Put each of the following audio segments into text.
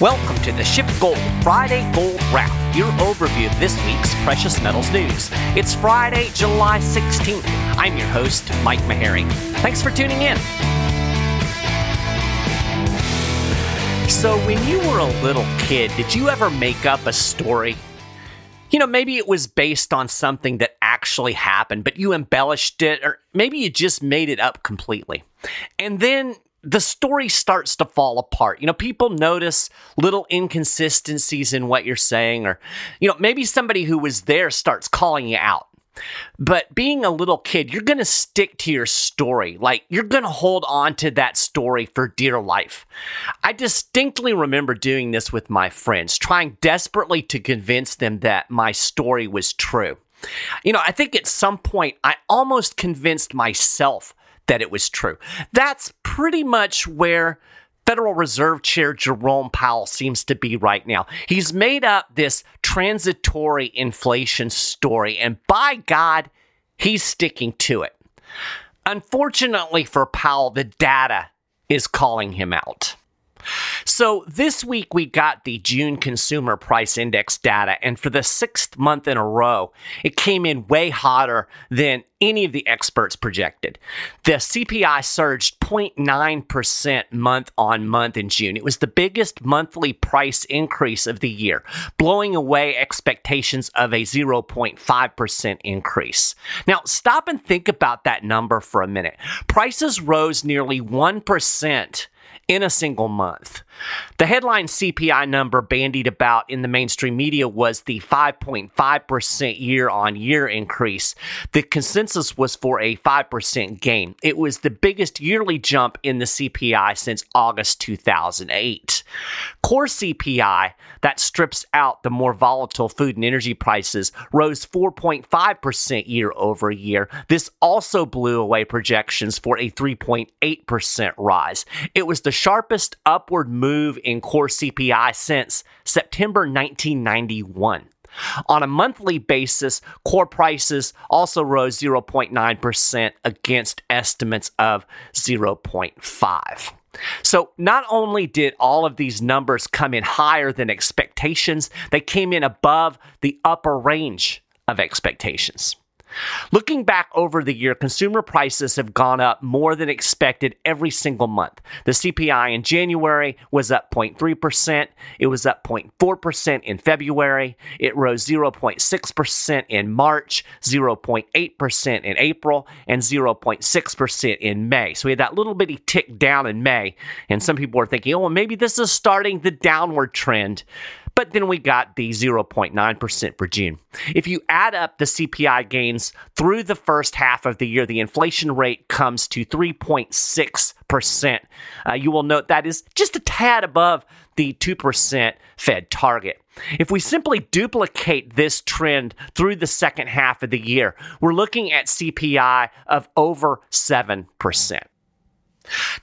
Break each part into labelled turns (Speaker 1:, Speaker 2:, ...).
Speaker 1: Welcome to the Ship Gold Friday Gold Wrap, your overview of this week's precious metals news. It's Friday, July 16th. I'm your host, Mike Maharrey. Thanks for tuning in. So, when you were a little kid, did you ever make up a story? You know, maybe it was based on something that actually happened, but you embellished it, or maybe you just made it up completely. And then the story starts to fall apart. You know, people notice little inconsistencies in what you're saying, or, you know, maybe somebody who was there starts calling you out. But being a little kid, you're going to stick to your story. Like, you're going to hold on to that story for dear life. I distinctly remember doing this with my friends, trying desperately to convince them that my story was true. You know, I think at some point I almost convinced myself that it was true. That's pretty much where Federal Reserve Chair Jerome Powell seems to be right now. He's made up this transitory inflation story, and by God, he's sticking to it. Unfortunately for Powell, the data is calling him out. So this week we got the June Consumer Price Index data, and for the sixth month in a row, it came in way hotter than any of the experts projected. The CPI surged 0.9% month on month in June. It was the biggest monthly price increase of the year, blowing away expectations of a 0.5% increase. Now, stop and think about that number for a minute. Prices rose nearly 1% in a single month. The headline CPI number bandied about in the mainstream media was the 5.5% year on year increase. The consensus was for a 5% gain. It was the biggest yearly jump in the CPI since August 2008. Core CPI, that strips out the more volatile food and energy prices, rose 4.5% year over year. This also blew away projections for a 3.8% rise. It was the sharpest upward move in core CPI since September 1991. On a monthly basis, core prices also rose 0.9% against estimates of 0.5. So, not only did all of these numbers come in higher than expectations, they came in above the upper range of expectations. Looking back over the year, consumer prices have gone up more than expected every single month. The CPI in January was up 0.3%. It was up 0.4% in February. It rose 0.6% in March, 0.8% in April, and 0.6% in May. So we had that little bitty tick down in May. And some people were thinking, oh, well, maybe this is starting the downward trend. But then we got the 0.9% for June. If you add up the CPI gains through the first half of the year, the inflation rate comes to 3.6%. Uh, you will note that is just a tad above the 2% Fed target. If we simply duplicate this trend through the second half of the year, we're looking at CPI of over 7%.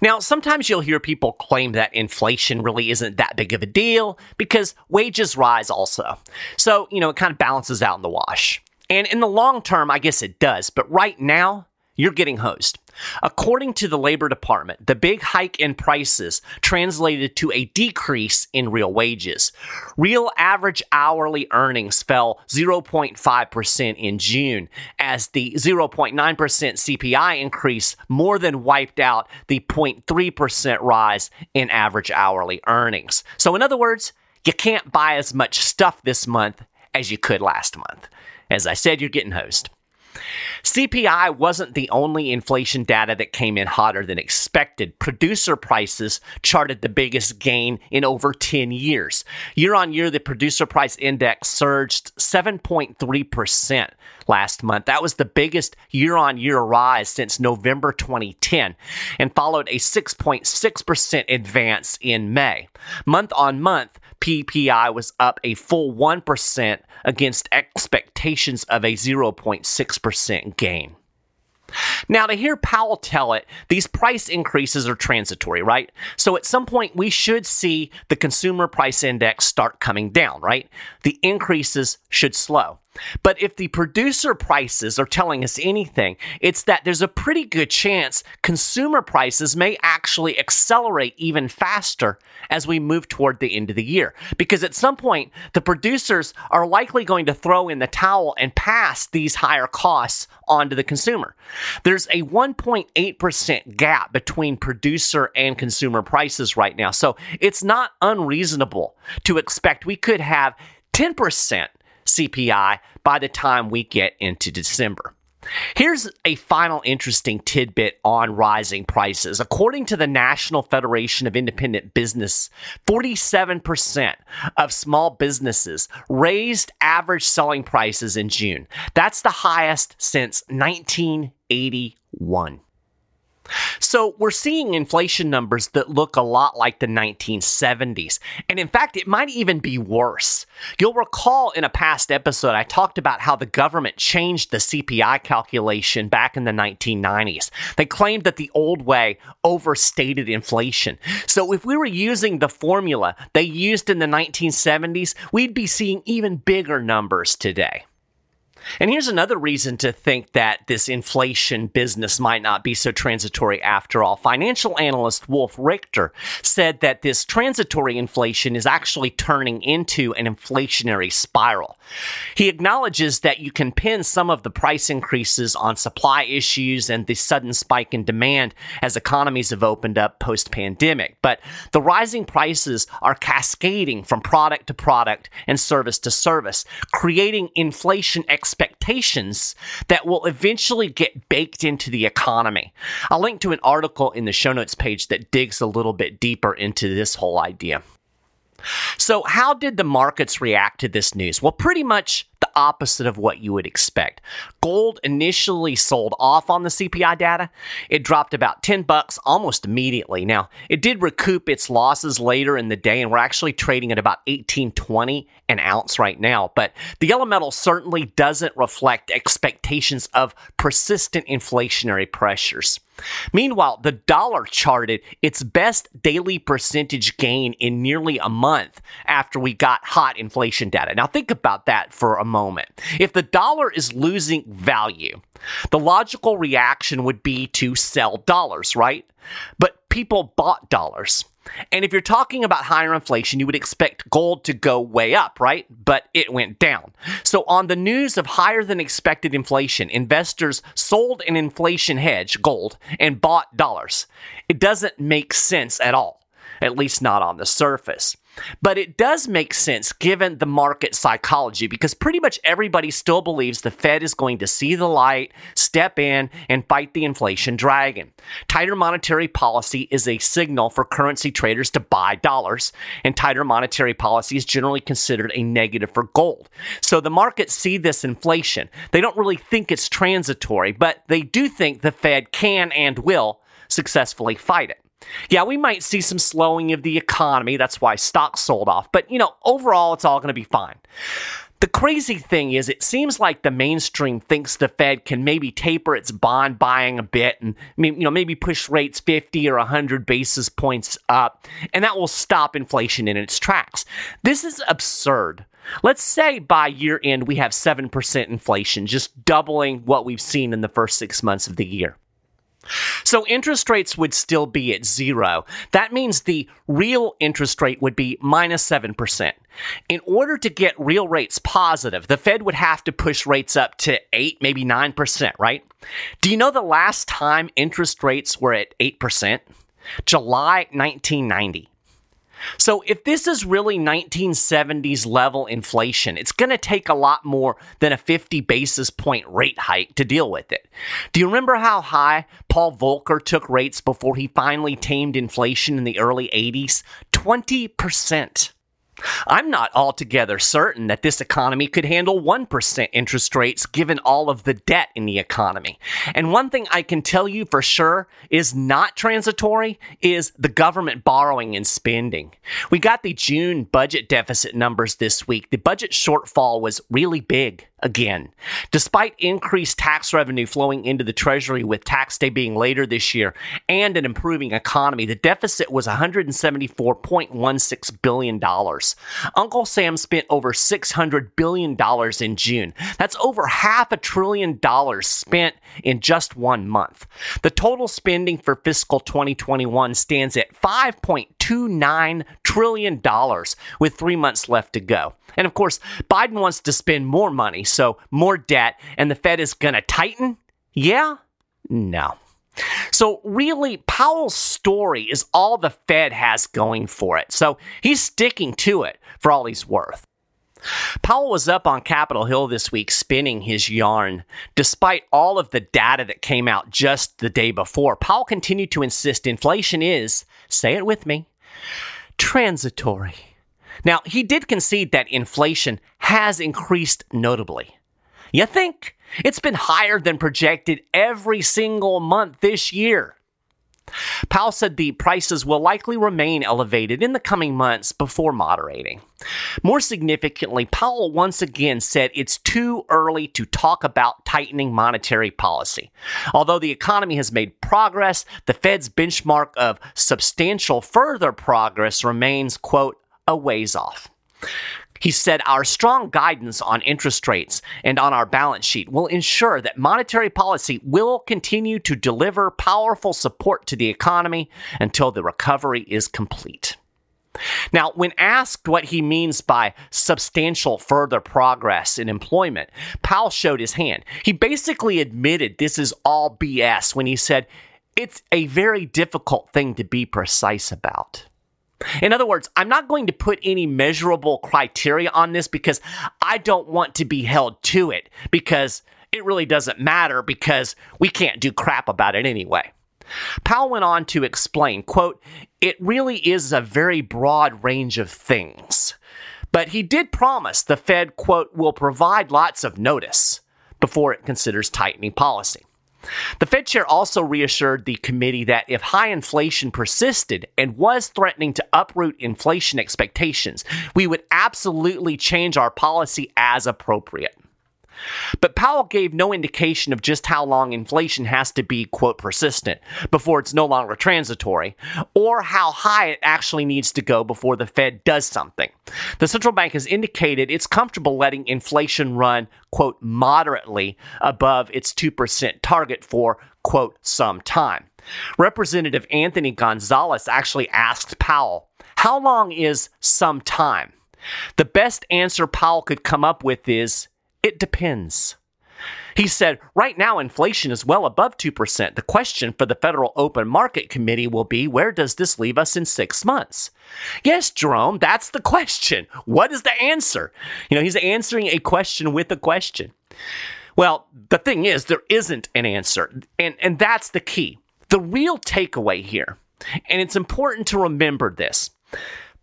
Speaker 1: Now, sometimes you'll hear people claim that inflation really isn't that big of a deal because wages rise also. So, you know, it kind of balances out in the wash. And in the long term, I guess it does. But right now, you're getting hosed. According to the Labor Department, the big hike in prices translated to a decrease in real wages. Real average hourly earnings fell 0.5% in June, as the 0.9% CPI increase more than wiped out the 0.3% rise in average hourly earnings. So, in other words, you can't buy as much stuff this month as you could last month. As I said, you're getting hosed. CPI wasn't the only inflation data that came in hotter than expected. Producer prices charted the biggest gain in over 10 years. Year on year, the producer price index surged 7.3% last month. That was the biggest year on year rise since November 2010 and followed a 6.6% advance in May. Month on month, PPI was up a full 1% against expectations of a 0.6% gain. Now, to hear Powell tell it, these price increases are transitory, right? So at some point, we should see the consumer price index start coming down, right? The increases should slow. But if the producer prices are telling us anything, it's that there's a pretty good chance consumer prices may actually accelerate even faster as we move toward the end of the year. Because at some point, the producers are likely going to throw in the towel and pass these higher costs onto the consumer. There's a 1.8% gap between producer and consumer prices right now. So it's not unreasonable to expect we could have 10% CPI by the time we get into December. Here's a final interesting tidbit on rising prices. According to the National Federation of Independent Business, 47% of small businesses raised average selling prices in June. That's the highest since 1981. So we're seeing inflation numbers that look a lot like the 1970s. And in fact, it might even be worse. You'll recall in a past episode, I talked about how the government changed the CPI calculation back in the 1990s. They claimed that the old way overstated inflation. So if we were using the formula they used in the 1970s, we'd be seeing even bigger numbers today. And here's another reason to think that this inflation business might not be so transitory after all. Financial analyst Wolf Richter said that this transitory inflation is actually turning into an inflationary spiral. He acknowledges that you can pin some of the price increases on supply issues and the sudden spike in demand as economies have opened up post pandemic. But the rising prices are cascading from product to product and service to service, creating inflation expectations that will eventually get baked into the economy. I'll link to an article in the show notes page that digs a little bit deeper into this whole idea. So, how did the markets react to this news? Well, pretty much the opposite of what you would expect. Gold initially sold off on the CPI data. It dropped about 10 bucks almost immediately. Now, it did recoup its losses later in the day and we're actually trading at about 1820 an ounce right now, but the yellow metal certainly doesn't reflect expectations of persistent inflationary pressures. Meanwhile, the dollar charted its best daily percentage gain in nearly a month after we got hot inflation data. Now, think about that for a moment. If the dollar is losing value, the logical reaction would be to sell dollars, right? But people bought dollars. And if you're talking about higher inflation, you would expect gold to go way up, right? But it went down. So, on the news of higher than expected inflation, investors sold an inflation hedge, gold, and bought dollars. It doesn't make sense at all, at least not on the surface. But it does make sense given the market psychology because pretty much everybody still believes the Fed is going to see the light, step in, and fight the inflation dragon. Tighter monetary policy is a signal for currency traders to buy dollars, and tighter monetary policy is generally considered a negative for gold. So the markets see this inflation. They don't really think it's transitory, but they do think the Fed can and will successfully fight it. Yeah, we might see some slowing of the economy. That's why stocks sold off. But, you know, overall, it's all going to be fine. The crazy thing is, it seems like the mainstream thinks the Fed can maybe taper its bond buying a bit and you know maybe push rates 50 or 100 basis points up, and that will stop inflation in its tracks. This is absurd. Let's say by year end we have 7% inflation, just doubling what we've seen in the first six months of the year. So interest rates would still be at zero. That means the real interest rate would be minus 7%. In order to get real rates positive, the Fed would have to push rates up to 8, maybe 9%, right? Do you know the last time interest rates were at 8%? July 1990. So, if this is really 1970s level inflation, it's going to take a lot more than a 50 basis point rate hike to deal with it. Do you remember how high Paul Volcker took rates before he finally tamed inflation in the early 80s? 20%. I'm not altogether certain that this economy could handle 1% interest rates given all of the debt in the economy. And one thing I can tell you for sure is not transitory is the government borrowing and spending. We got the June budget deficit numbers this week. The budget shortfall was really big. Again. Despite increased tax revenue flowing into the Treasury with tax day being later this year and an improving economy, the deficit was $174.16 billion. Uncle Sam spent over $600 billion in June. That's over half a trillion dollars spent in just one month. The total spending for fiscal 2021 stands at $5.29 trillion with three months left to go. And of course, Biden wants to spend more money, so more debt, and the Fed is going to tighten? Yeah? No. So, really, Powell's story is all the Fed has going for it. So, he's sticking to it for all he's worth. Powell was up on Capitol Hill this week spinning his yarn. Despite all of the data that came out just the day before, Powell continued to insist inflation is, say it with me, transitory. Now, he did concede that inflation has increased notably. You think? It's been higher than projected every single month this year. Powell said the prices will likely remain elevated in the coming months before moderating. More significantly, Powell once again said it's too early to talk about tightening monetary policy. Although the economy has made progress, the Fed's benchmark of substantial further progress remains, quote, a ways off. He said our strong guidance on interest rates and on our balance sheet will ensure that monetary policy will continue to deliver powerful support to the economy until the recovery is complete. Now, when asked what he means by substantial further progress in employment, Powell showed his hand. He basically admitted this is all BS when he said it's a very difficult thing to be precise about. In other words, I'm not going to put any measurable criteria on this because I don't want to be held to it because it really doesn't matter because we can't do crap about it anyway. Powell went on to explain, quote, it really is a very broad range of things. But he did promise the Fed, quote, will provide lots of notice before it considers tightening policy. The Fed chair also reassured the committee that if high inflation persisted and was threatening to uproot inflation expectations, we would absolutely change our policy as appropriate. But Powell gave no indication of just how long inflation has to be, quote, persistent before it's no longer transitory, or how high it actually needs to go before the Fed does something. The central bank has indicated it's comfortable letting inflation run, quote, moderately above its 2% target for, quote, some time. Representative Anthony Gonzalez actually asked Powell, How long is some time? The best answer Powell could come up with is it depends. He said, right now, inflation is well above 2%. The question for the Federal Open Market Committee will be where does this leave us in six months? Yes, Jerome, that's the question. What is the answer? You know, he's answering a question with a question. Well, the thing is, there isn't an answer. And, and that's the key. The real takeaway here, and it's important to remember this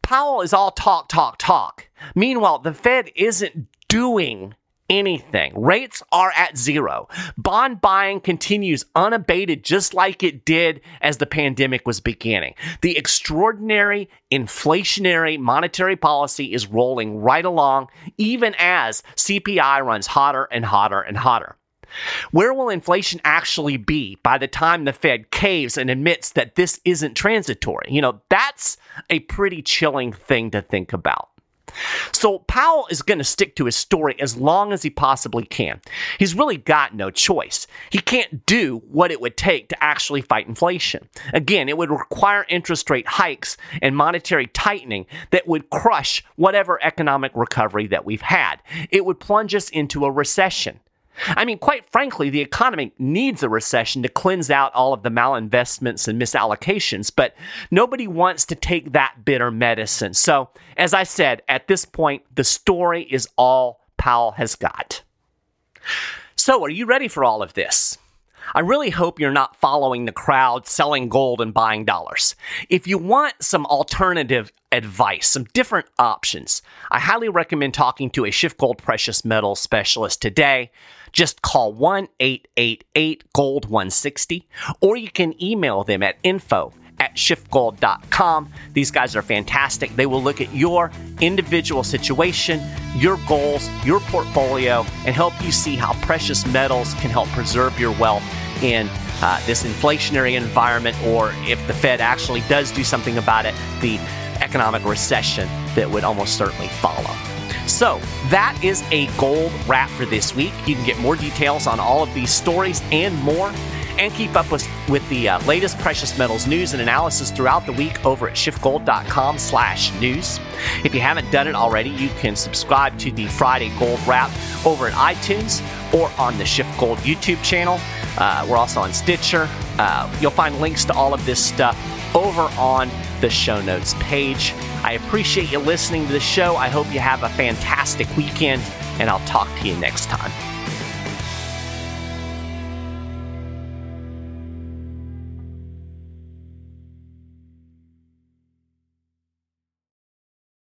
Speaker 1: Powell is all talk, talk, talk. Meanwhile, the Fed isn't doing anything. Rates are at zero. Bond buying continues unabated, just like it did as the pandemic was beginning. The extraordinary inflationary monetary policy is rolling right along, even as CPI runs hotter and hotter and hotter. Where will inflation actually be by the time the Fed caves and admits that this isn't transitory? You know, that's a pretty chilling thing to think about. So Powell is going to stick to his story as long as he possibly can. He's really got no choice. He can't do what it would take to actually fight inflation. Again, it would require interest rate hikes and monetary tightening that would crush whatever economic recovery that we've had. It would plunge us into a recession. I mean, quite frankly, the economy needs a recession to cleanse out all of the malinvestments and misallocations, but nobody wants to take that bitter medicine. So, as I said, at this point, the story is all Powell has got. So, are you ready for all of this? I really hope you're not following the crowd selling gold and buying dollars. If you want some alternative advice, some different options, I highly recommend talking to a SchiffGold Precious Metals specialist today. Just call 1 888 Gold 160, or you can email them at info at schiffgold.com. These guys are fantastic. They will look at your individual situation, your goals, your portfolio, and help you see how precious metals can help preserve your wealth in uh, this inflationary environment, or if the Fed actually does do something about it, the economic recession that would almost certainly follow. So, that is a gold wrap for this week. You can get more details on all of these stories and more and keep up with, with the uh, latest precious metals news and analysis throughout the week over at schiffgold.com slash news. If you haven't done it already, you can subscribe to the Friday Gold Wrap over at iTunes or on the SchiffGold YouTube channel. Uh, we're also on Stitcher. Uh, you'll find links to all of this stuff over on the show notes page. I appreciate you listening to the show. I hope you have a fantastic weekend, and I'll talk to you next time.